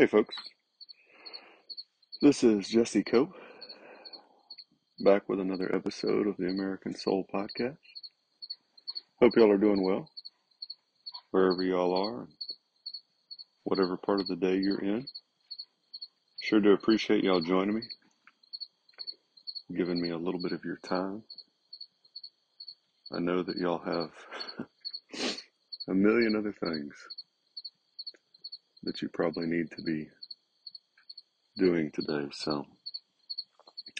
Hey, folks. This is Jesse Cope, back with another episode of the American Soul Podcast. Hope y'all are doing well, wherever y'all are, whatever part of the day you're in. Sure do appreciate y'all joining me, giving me a little bit of your time. I know that y'all have a million other things that you probably need to be doing today. So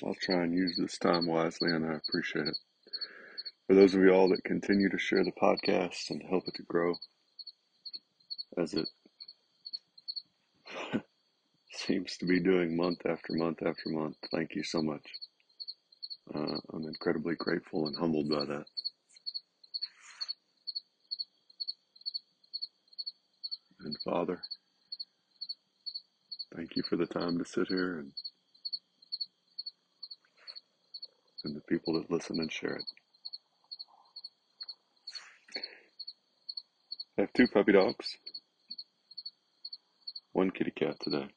I'll try and use this time wisely, and I appreciate it. For those of you all that continue to share the podcast and help it to grow as it seems to be doing month after month after month, thank you so much. Uh, I'm incredibly grateful and humbled by that. And Father, thank you for the time to sit here and and the people that listen and share it. I have two puppy dogs, one kitty cat today.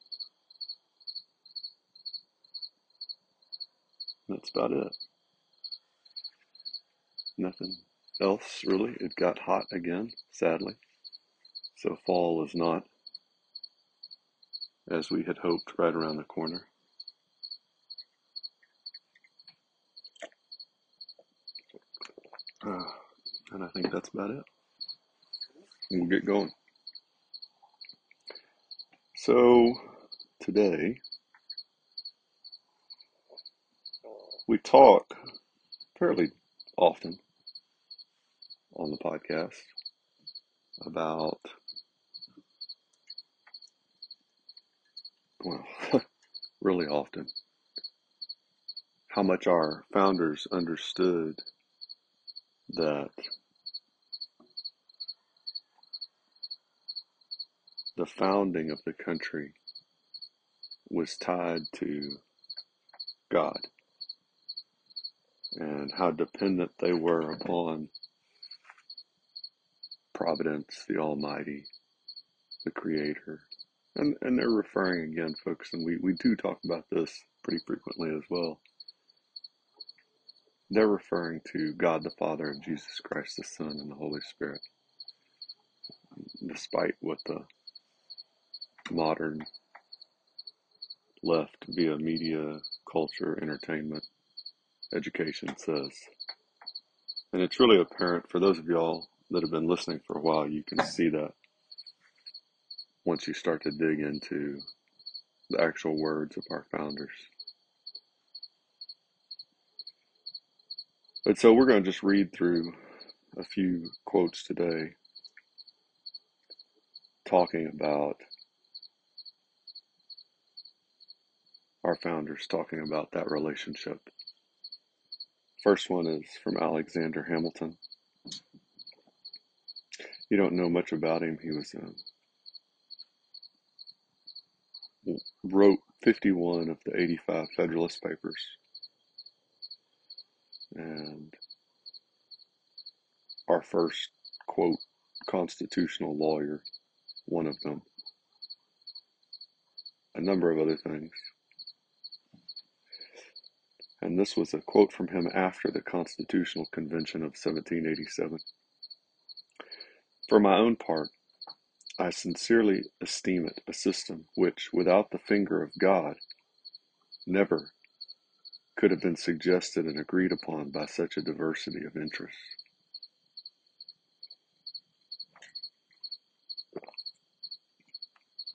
That's about it. Nothing else really. It got hot again, sadly. So fall is not as we had hoped right around the corner. Uh, and I think that's about it. We'll get going. So, today, we talk fairly often on the podcast about, well, really often, how much our founders understood that the founding of the country was tied to God and how dependent they were upon Providence, the Almighty, the Creator. And, and they're referring again, folks, and we, we do talk about this pretty frequently as well. They're referring to God the Father and Jesus Christ the Son and the Holy Spirit. Despite what the modern left via media, culture, entertainment, education says. And it's really apparent for those of y'all that have been listening for a while, you can see that once you start to dig into the actual words of our founders. But so we're going to just read through a few quotes today talking about our founders, talking about that relationship. First one is from Alexander Hamilton. You don't know much about him. He was a wrote 51 of the 85 Federalist Papers. And our first, quote, constitutional lawyer, one of them. A number of other things. And this was a quote from him after the Constitutional Convention of 1787. For my own part, I sincerely esteem it a system which, without the finger of God, never could have been suggested and agreed upon by such a diversity of interests.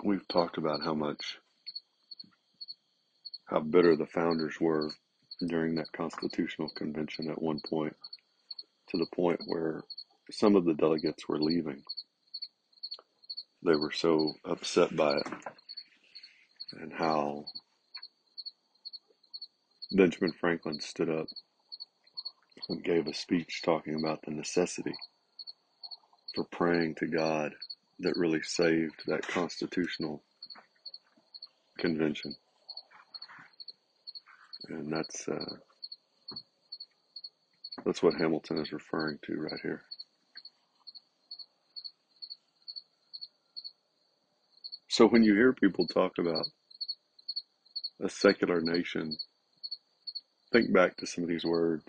We've talked about how much, how bitter the founders were during that constitutional convention at one point, to the point where some of the delegates were leaving. They were so upset by it, and how Benjamin Franklin stood up and gave a speech talking about the necessity for praying to God that really saved that constitutional convention. And that's uh, that's what Hamilton is referring to right here. So when you hear people talk about a secular nation, think back to some of these words.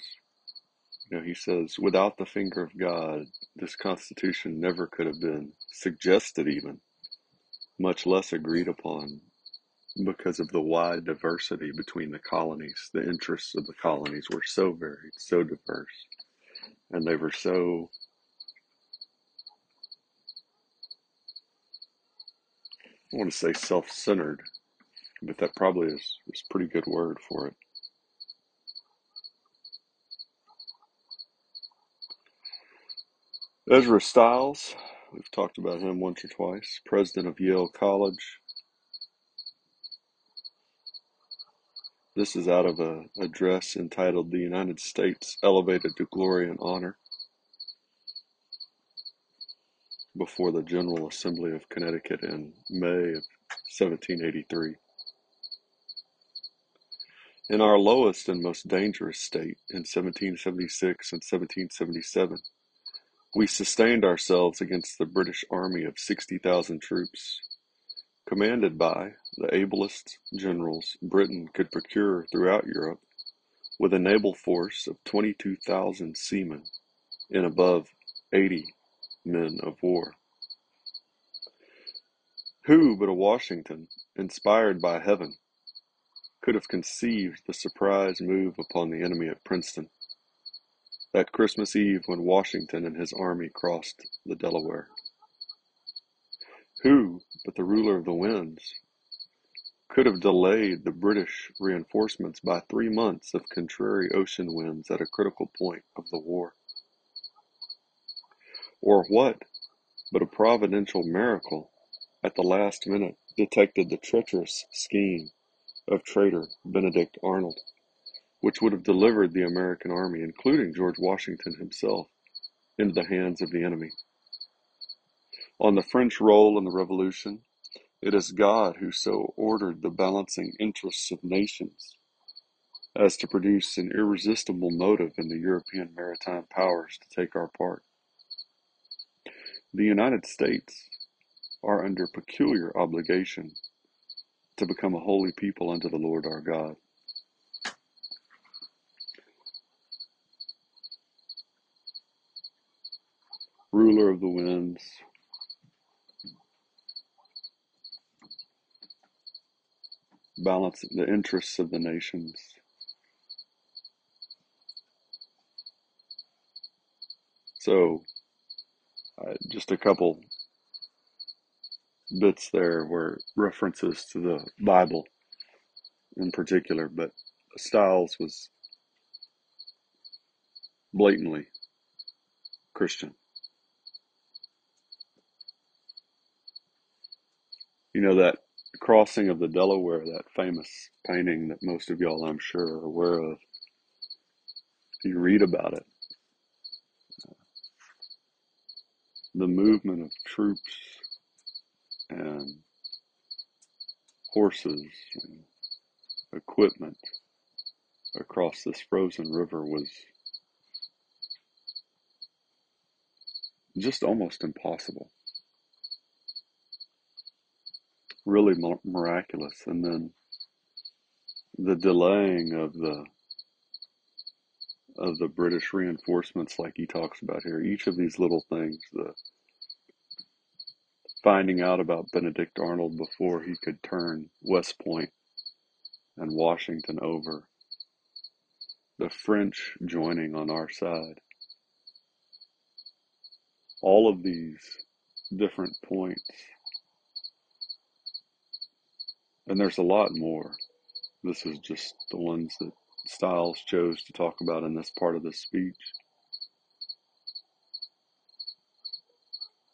You know, he says, without the finger of God, this Constitution never could have been suggested, even, much less agreed upon, because of the wide diversity between the colonies. The interests of the colonies were so varied, so diverse, and they were so I want to say self-centered, but that probably is, is a pretty good word for it. Ezra Stiles, we've talked about him once or twice, president of Yale College. This is out of a address entitled The United States Elevated to Glory and Honor before the General Assembly of Connecticut in May of 1783. In our lowest and most dangerous state in 1776 and 1777, we sustained ourselves against the British army of 60,000 troops, commanded by the ablest generals Britain could procure throughout Europe, with a naval force of 22,000 seamen and above 80 men of war. Who but a Washington, inspired by heaven, could have conceived the surprise move upon the enemy at Princeton, that Christmas Eve when Washington and his army crossed the Delaware? Who but the ruler of the winds could have delayed the British reinforcements by three months of contrary ocean winds at a critical point of the war? Or what but a providential miracle at the last minute detected the treacherous scheme of traitor Benedict Arnold, which would have delivered the American army, including George Washington himself, into the hands of the enemy. On the French role in the Revolution, it is God who so ordered the balancing interests of nations as to produce an irresistible motive in the European maritime powers to take our part. The United States are under peculiar obligation to become a holy people unto the Lord our God. Ruler of the winds, balance the interests of the nations. So, uh, just a couple bits there were references to the Bible in particular, but Stiles was blatantly Christian. You know, that crossing of the Delaware, that famous painting that most of y'all, I'm sure, are aware of, you read about it. The movement of troops and horses and equipment across this frozen river was just almost impossible. Really miraculous. And then the delaying of the of the British reinforcements, like he talks about here, each of these little things, the finding out about Benedict Arnold before he could turn West Point and Washington over, the French joining on our side. All of these different points, and there's a lot more. This is just the ones that Stiles chose to talk about in this part of the speech.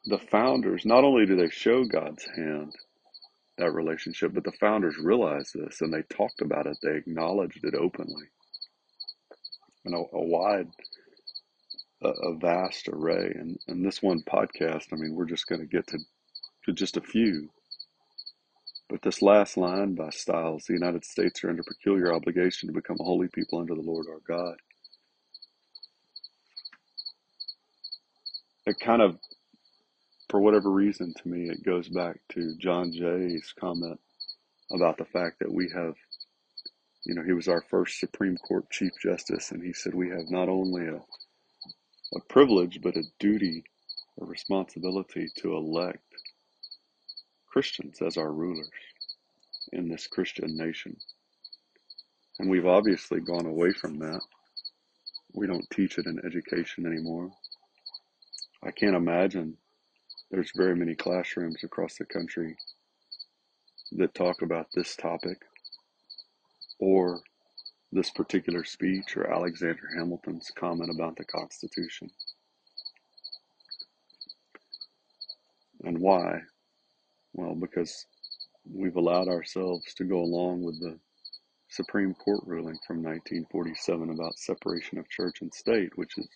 The founders, not only do they show God's hand, that relationship. But the founders realized this and they talked about it. They acknowledged it openly. And a, a wide, a, a, vast array. And, and this one podcast, I mean, we're just going to get to, to just a few. But this last line by Stiles, the United States are under peculiar obligation to become a holy people unto the Lord our God. It kind of for whatever reason, to me, it goes back to John Jay's comment about the fact that we have, you know, he was our first Supreme Court Chief Justice, and he said we have not only a, a privilege, but a duty, a responsibility to elect Christians as our rulers in this Christian nation. And we've obviously gone away from that. We don't teach it in education anymore. I can't imagine there's very many classrooms across the country that talk about this topic or this particular speech or Alexander Hamilton's comment about the Constitution. And why? Well, because we've allowed ourselves to go along with the Supreme Court ruling from 1947 about separation of church and state, which is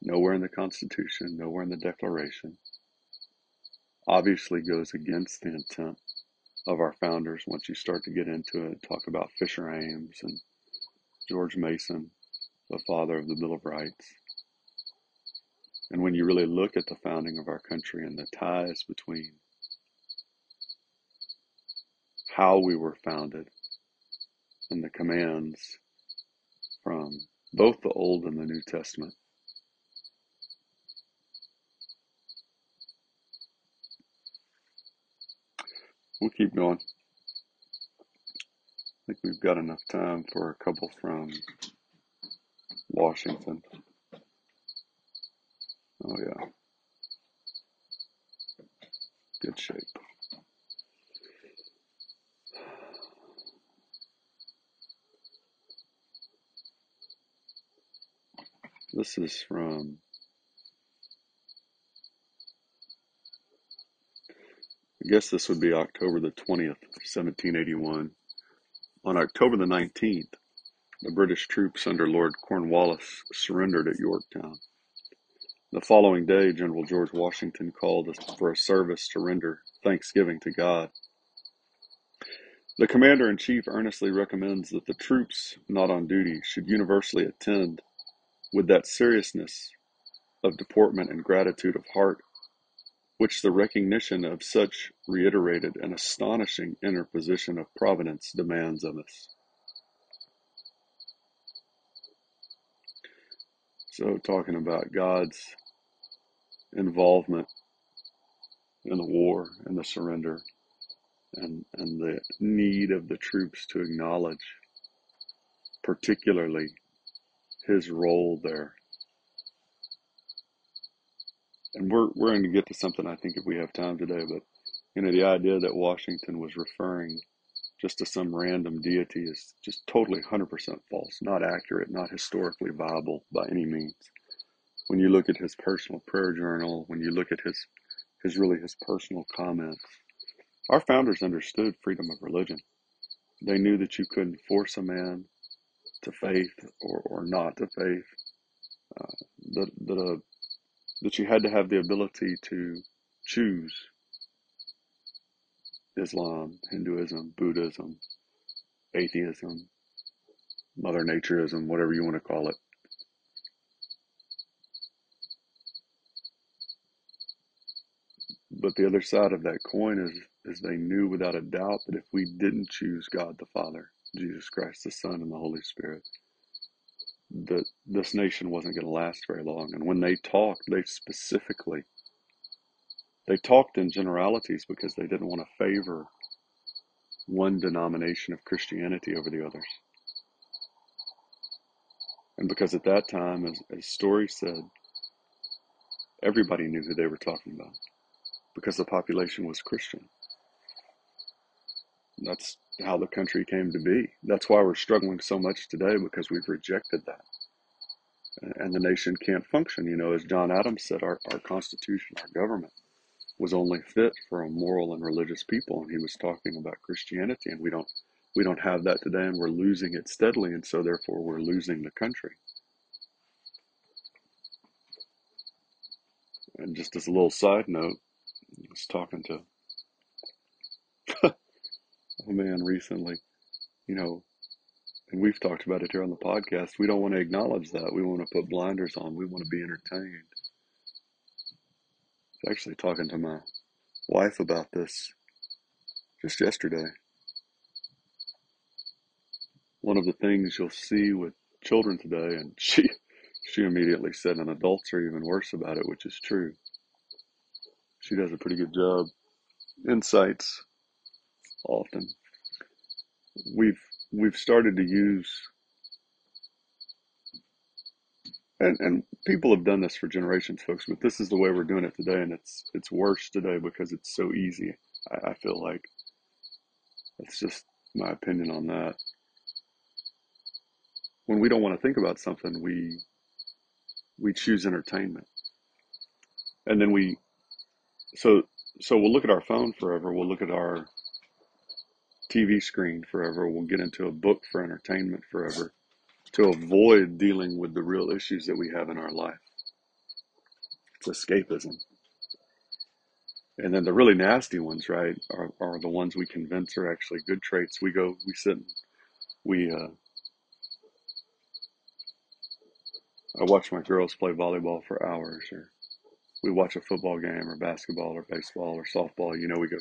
nowhere in the Constitution, nowhere in the Declaration, obviously goes against the intent of our founders once you start to get into it, talk about Fisher Ames and George Mason, the father of the Bill of Rights. And when you really look at the founding of our country and the ties between how we were founded and the commands from both the Old and the New Testament, We'll keep going. I think we've got enough time for a couple from Washington. Oh, yeah. Good shape. This is from I guess this would be October the 20th, 1781. On October the 19th, the British troops under Lord Cornwallis surrendered at Yorktown. The following day, General George Washington called for a service to render thanksgiving to God. The Commander in Chief earnestly recommends that the troops not on duty should universally attend with that seriousness of deportment and gratitude of heart which the recognition of such reiterated and astonishing interposition of Providence demands of us. So, talking about God's involvement in the war and the surrender, and, and the need of the troops to acknowledge, particularly, his role there and we're we're going to get to something I think if we have time today, but you know the idea that Washington was referring just to some random deity is just totally 100% false, not accurate, not historically viable by any means. When you look at his personal prayer journal, when you look at his his really his personal comments, our founders understood freedom of religion. They knew that you couldn't force a man to faith or, or not to faith. Uh, that, that a that you had to have the ability to choose Islam, Hinduism, Buddhism, atheism, Mother Natureism, whatever you want to call it. But the other side of that coin is, is they knew without a doubt that if we didn't choose God the Father, Jesus Christ the Son, and the Holy Spirit, that this nation wasn't going to last very long. And when they talked, they specifically they talked in generalities because they didn't want to favor one denomination of Christianity over the others. And because at that time, as, as Story said, everybody knew who they were talking about because the population was Christian. That's how the country came to be. That's why we're struggling so much today because we've rejected that. And the nation can't function. You know, as John Adams said, our, our Constitution, our government was only fit for a moral and religious people. And he was talking about Christianity. And we don't we don't have that today and we're losing it steadily. And so therefore we're losing the country. And just as a little side note, I was talking to a man recently, you know, and we've talked about it here on the podcast. We don't want to acknowledge that. We want to put blinders on. We want to be entertained. I was actually talking to my wife about this just yesterday. One of the things you'll see with children today, and she she immediately said, and adults are even worse about it, which is true. She does a pretty good job. Insights often. We've we've started to use and, and people have done this for generations, folks, but this is the way we're doing it today, and it's it's worse today because it's so easy. I, I feel like that's just my opinion on that. When we don't want to think about something, we we choose entertainment, and then we so so we'll look at our phone forever. We'll look at our TV screen forever. We'll get into a book for entertainment forever to avoid dealing with the real issues that we have in our life. It's escapism. And then the really nasty ones, right, are, are the ones we convince are actually good traits. We go, we sit, we, uh, I watch my girls play volleyball for hours, or we watch a football game, or basketball, or baseball, or softball. You know, we go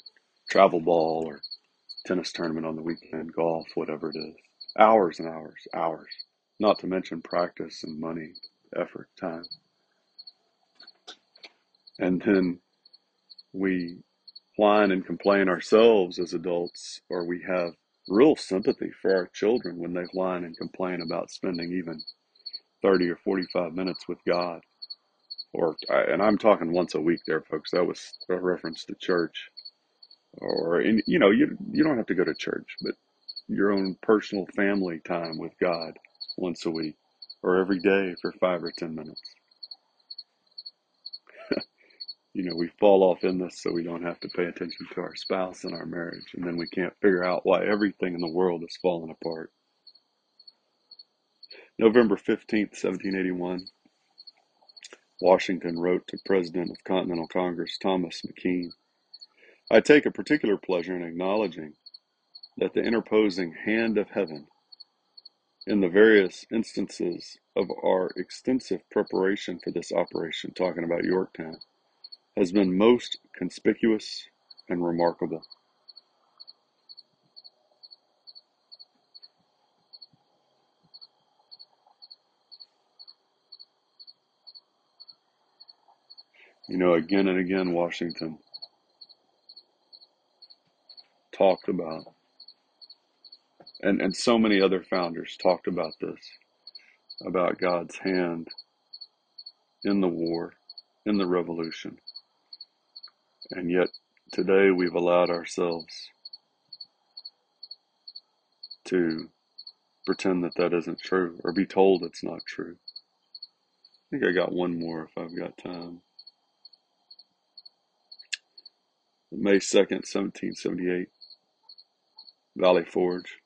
travel ball, or tennis tournament on the weekend, golf, whatever it is. Hours and hours, hours. Not to mention practice and money, effort, time. And then we whine and complain ourselves as adults, or we have real sympathy for our children when they whine and complain about spending even 30 or 45 minutes with God. Or, and I'm talking once a week there, folks. That was a reference to church. Or, in, you know, you, you don't have to go to church, but your own personal family time with God once a week or every day for five or ten minutes. you know, we fall off in this so we don't have to pay attention to our spouse and our marriage, and then we can't figure out why everything in the world is falling apart. November 15th, 1781, Washington wrote to President of Continental Congress Thomas McKean I take a particular pleasure in acknowledging that the interposing hand of heaven in the various instances of our extensive preparation for this operation, talking about Yorktown, has been most conspicuous and remarkable. You know, again and again, Washington talked about, and, and so many other founders talked about this, about God's hand in the war, in the revolution. And yet today we've allowed ourselves to pretend that that isn't true or be told it's not true. I think I got one more if I've got time. May 2nd, 1778, Valley Forge.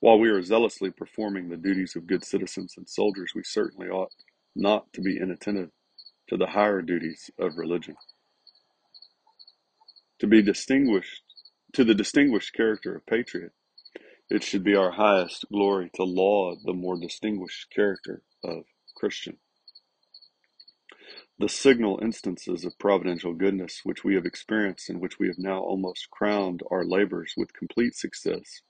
While we are zealously performing the duties of good citizens and soldiers, we certainly ought not to be inattentive to the higher duties of religion. To be distinguished, to the distinguished character of patriot, it should be our highest glory to laud the more distinguished character of Christian. The signal instances of providential goodness which we have experienced and which we have now almost crowned our labors with complete success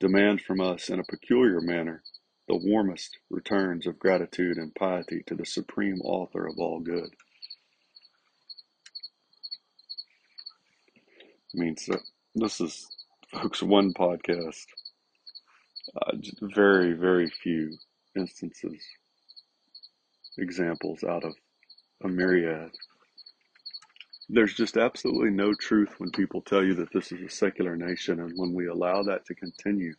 demand from us in a peculiar manner the warmest returns of gratitude and piety to the supreme author of all good. means that this is, folks, one podcast. Uh, very, very few instances, examples out of a myriad. There's just absolutely no truth when people tell you that this is a secular nation, and when we allow that to continue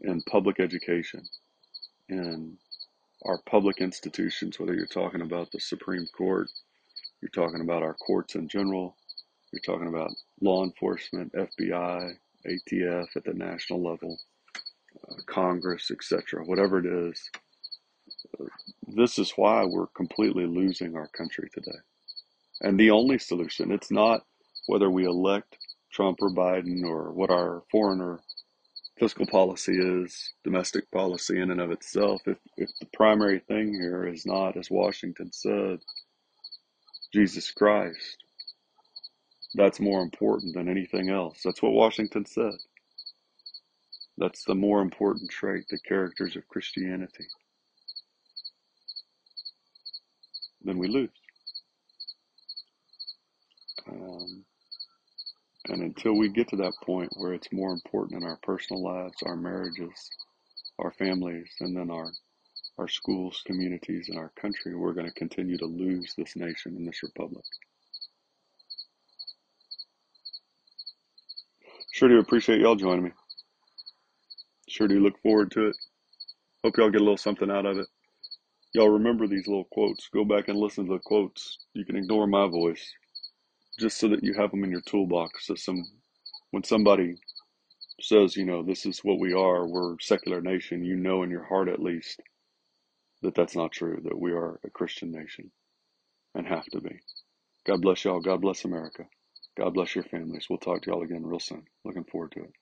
in public education, in our public institutions, whether you're talking about the Supreme Court, you're talking about our courts in general, you're talking about law enforcement, FBI, ATF at the national level, uh, Congress, etc., whatever it is. This is why we're completely losing our country today. And the only solution, it's not whether we elect Trump or Biden or what our foreign or fiscal policy is, domestic policy in and of itself. If, if the primary thing here is not, as Washington said, Jesus Christ. That's more important than anything else. That's what Washington said. That's the more important trait, the characters of Christianity. Then we lose. Um, and until we get to that point where it's more important in our personal lives, our marriages, our families, and then our our schools, communities, and our country, we're going to continue to lose this nation and this republic. Sure do appreciate y'all joining me. Sure do look forward to it. Hope y'all get a little something out of it. Y'all remember these little quotes. Go back and listen to the quotes. You can ignore my voice just so that you have them in your toolbox. So some, when somebody says, you know, this is what we are, we're a secular nation, you know in your heart at least that that's not true, that we are a Christian nation and have to be. God bless y'all. God bless America. God bless your families. We'll talk to y'all again real soon. Looking forward to it.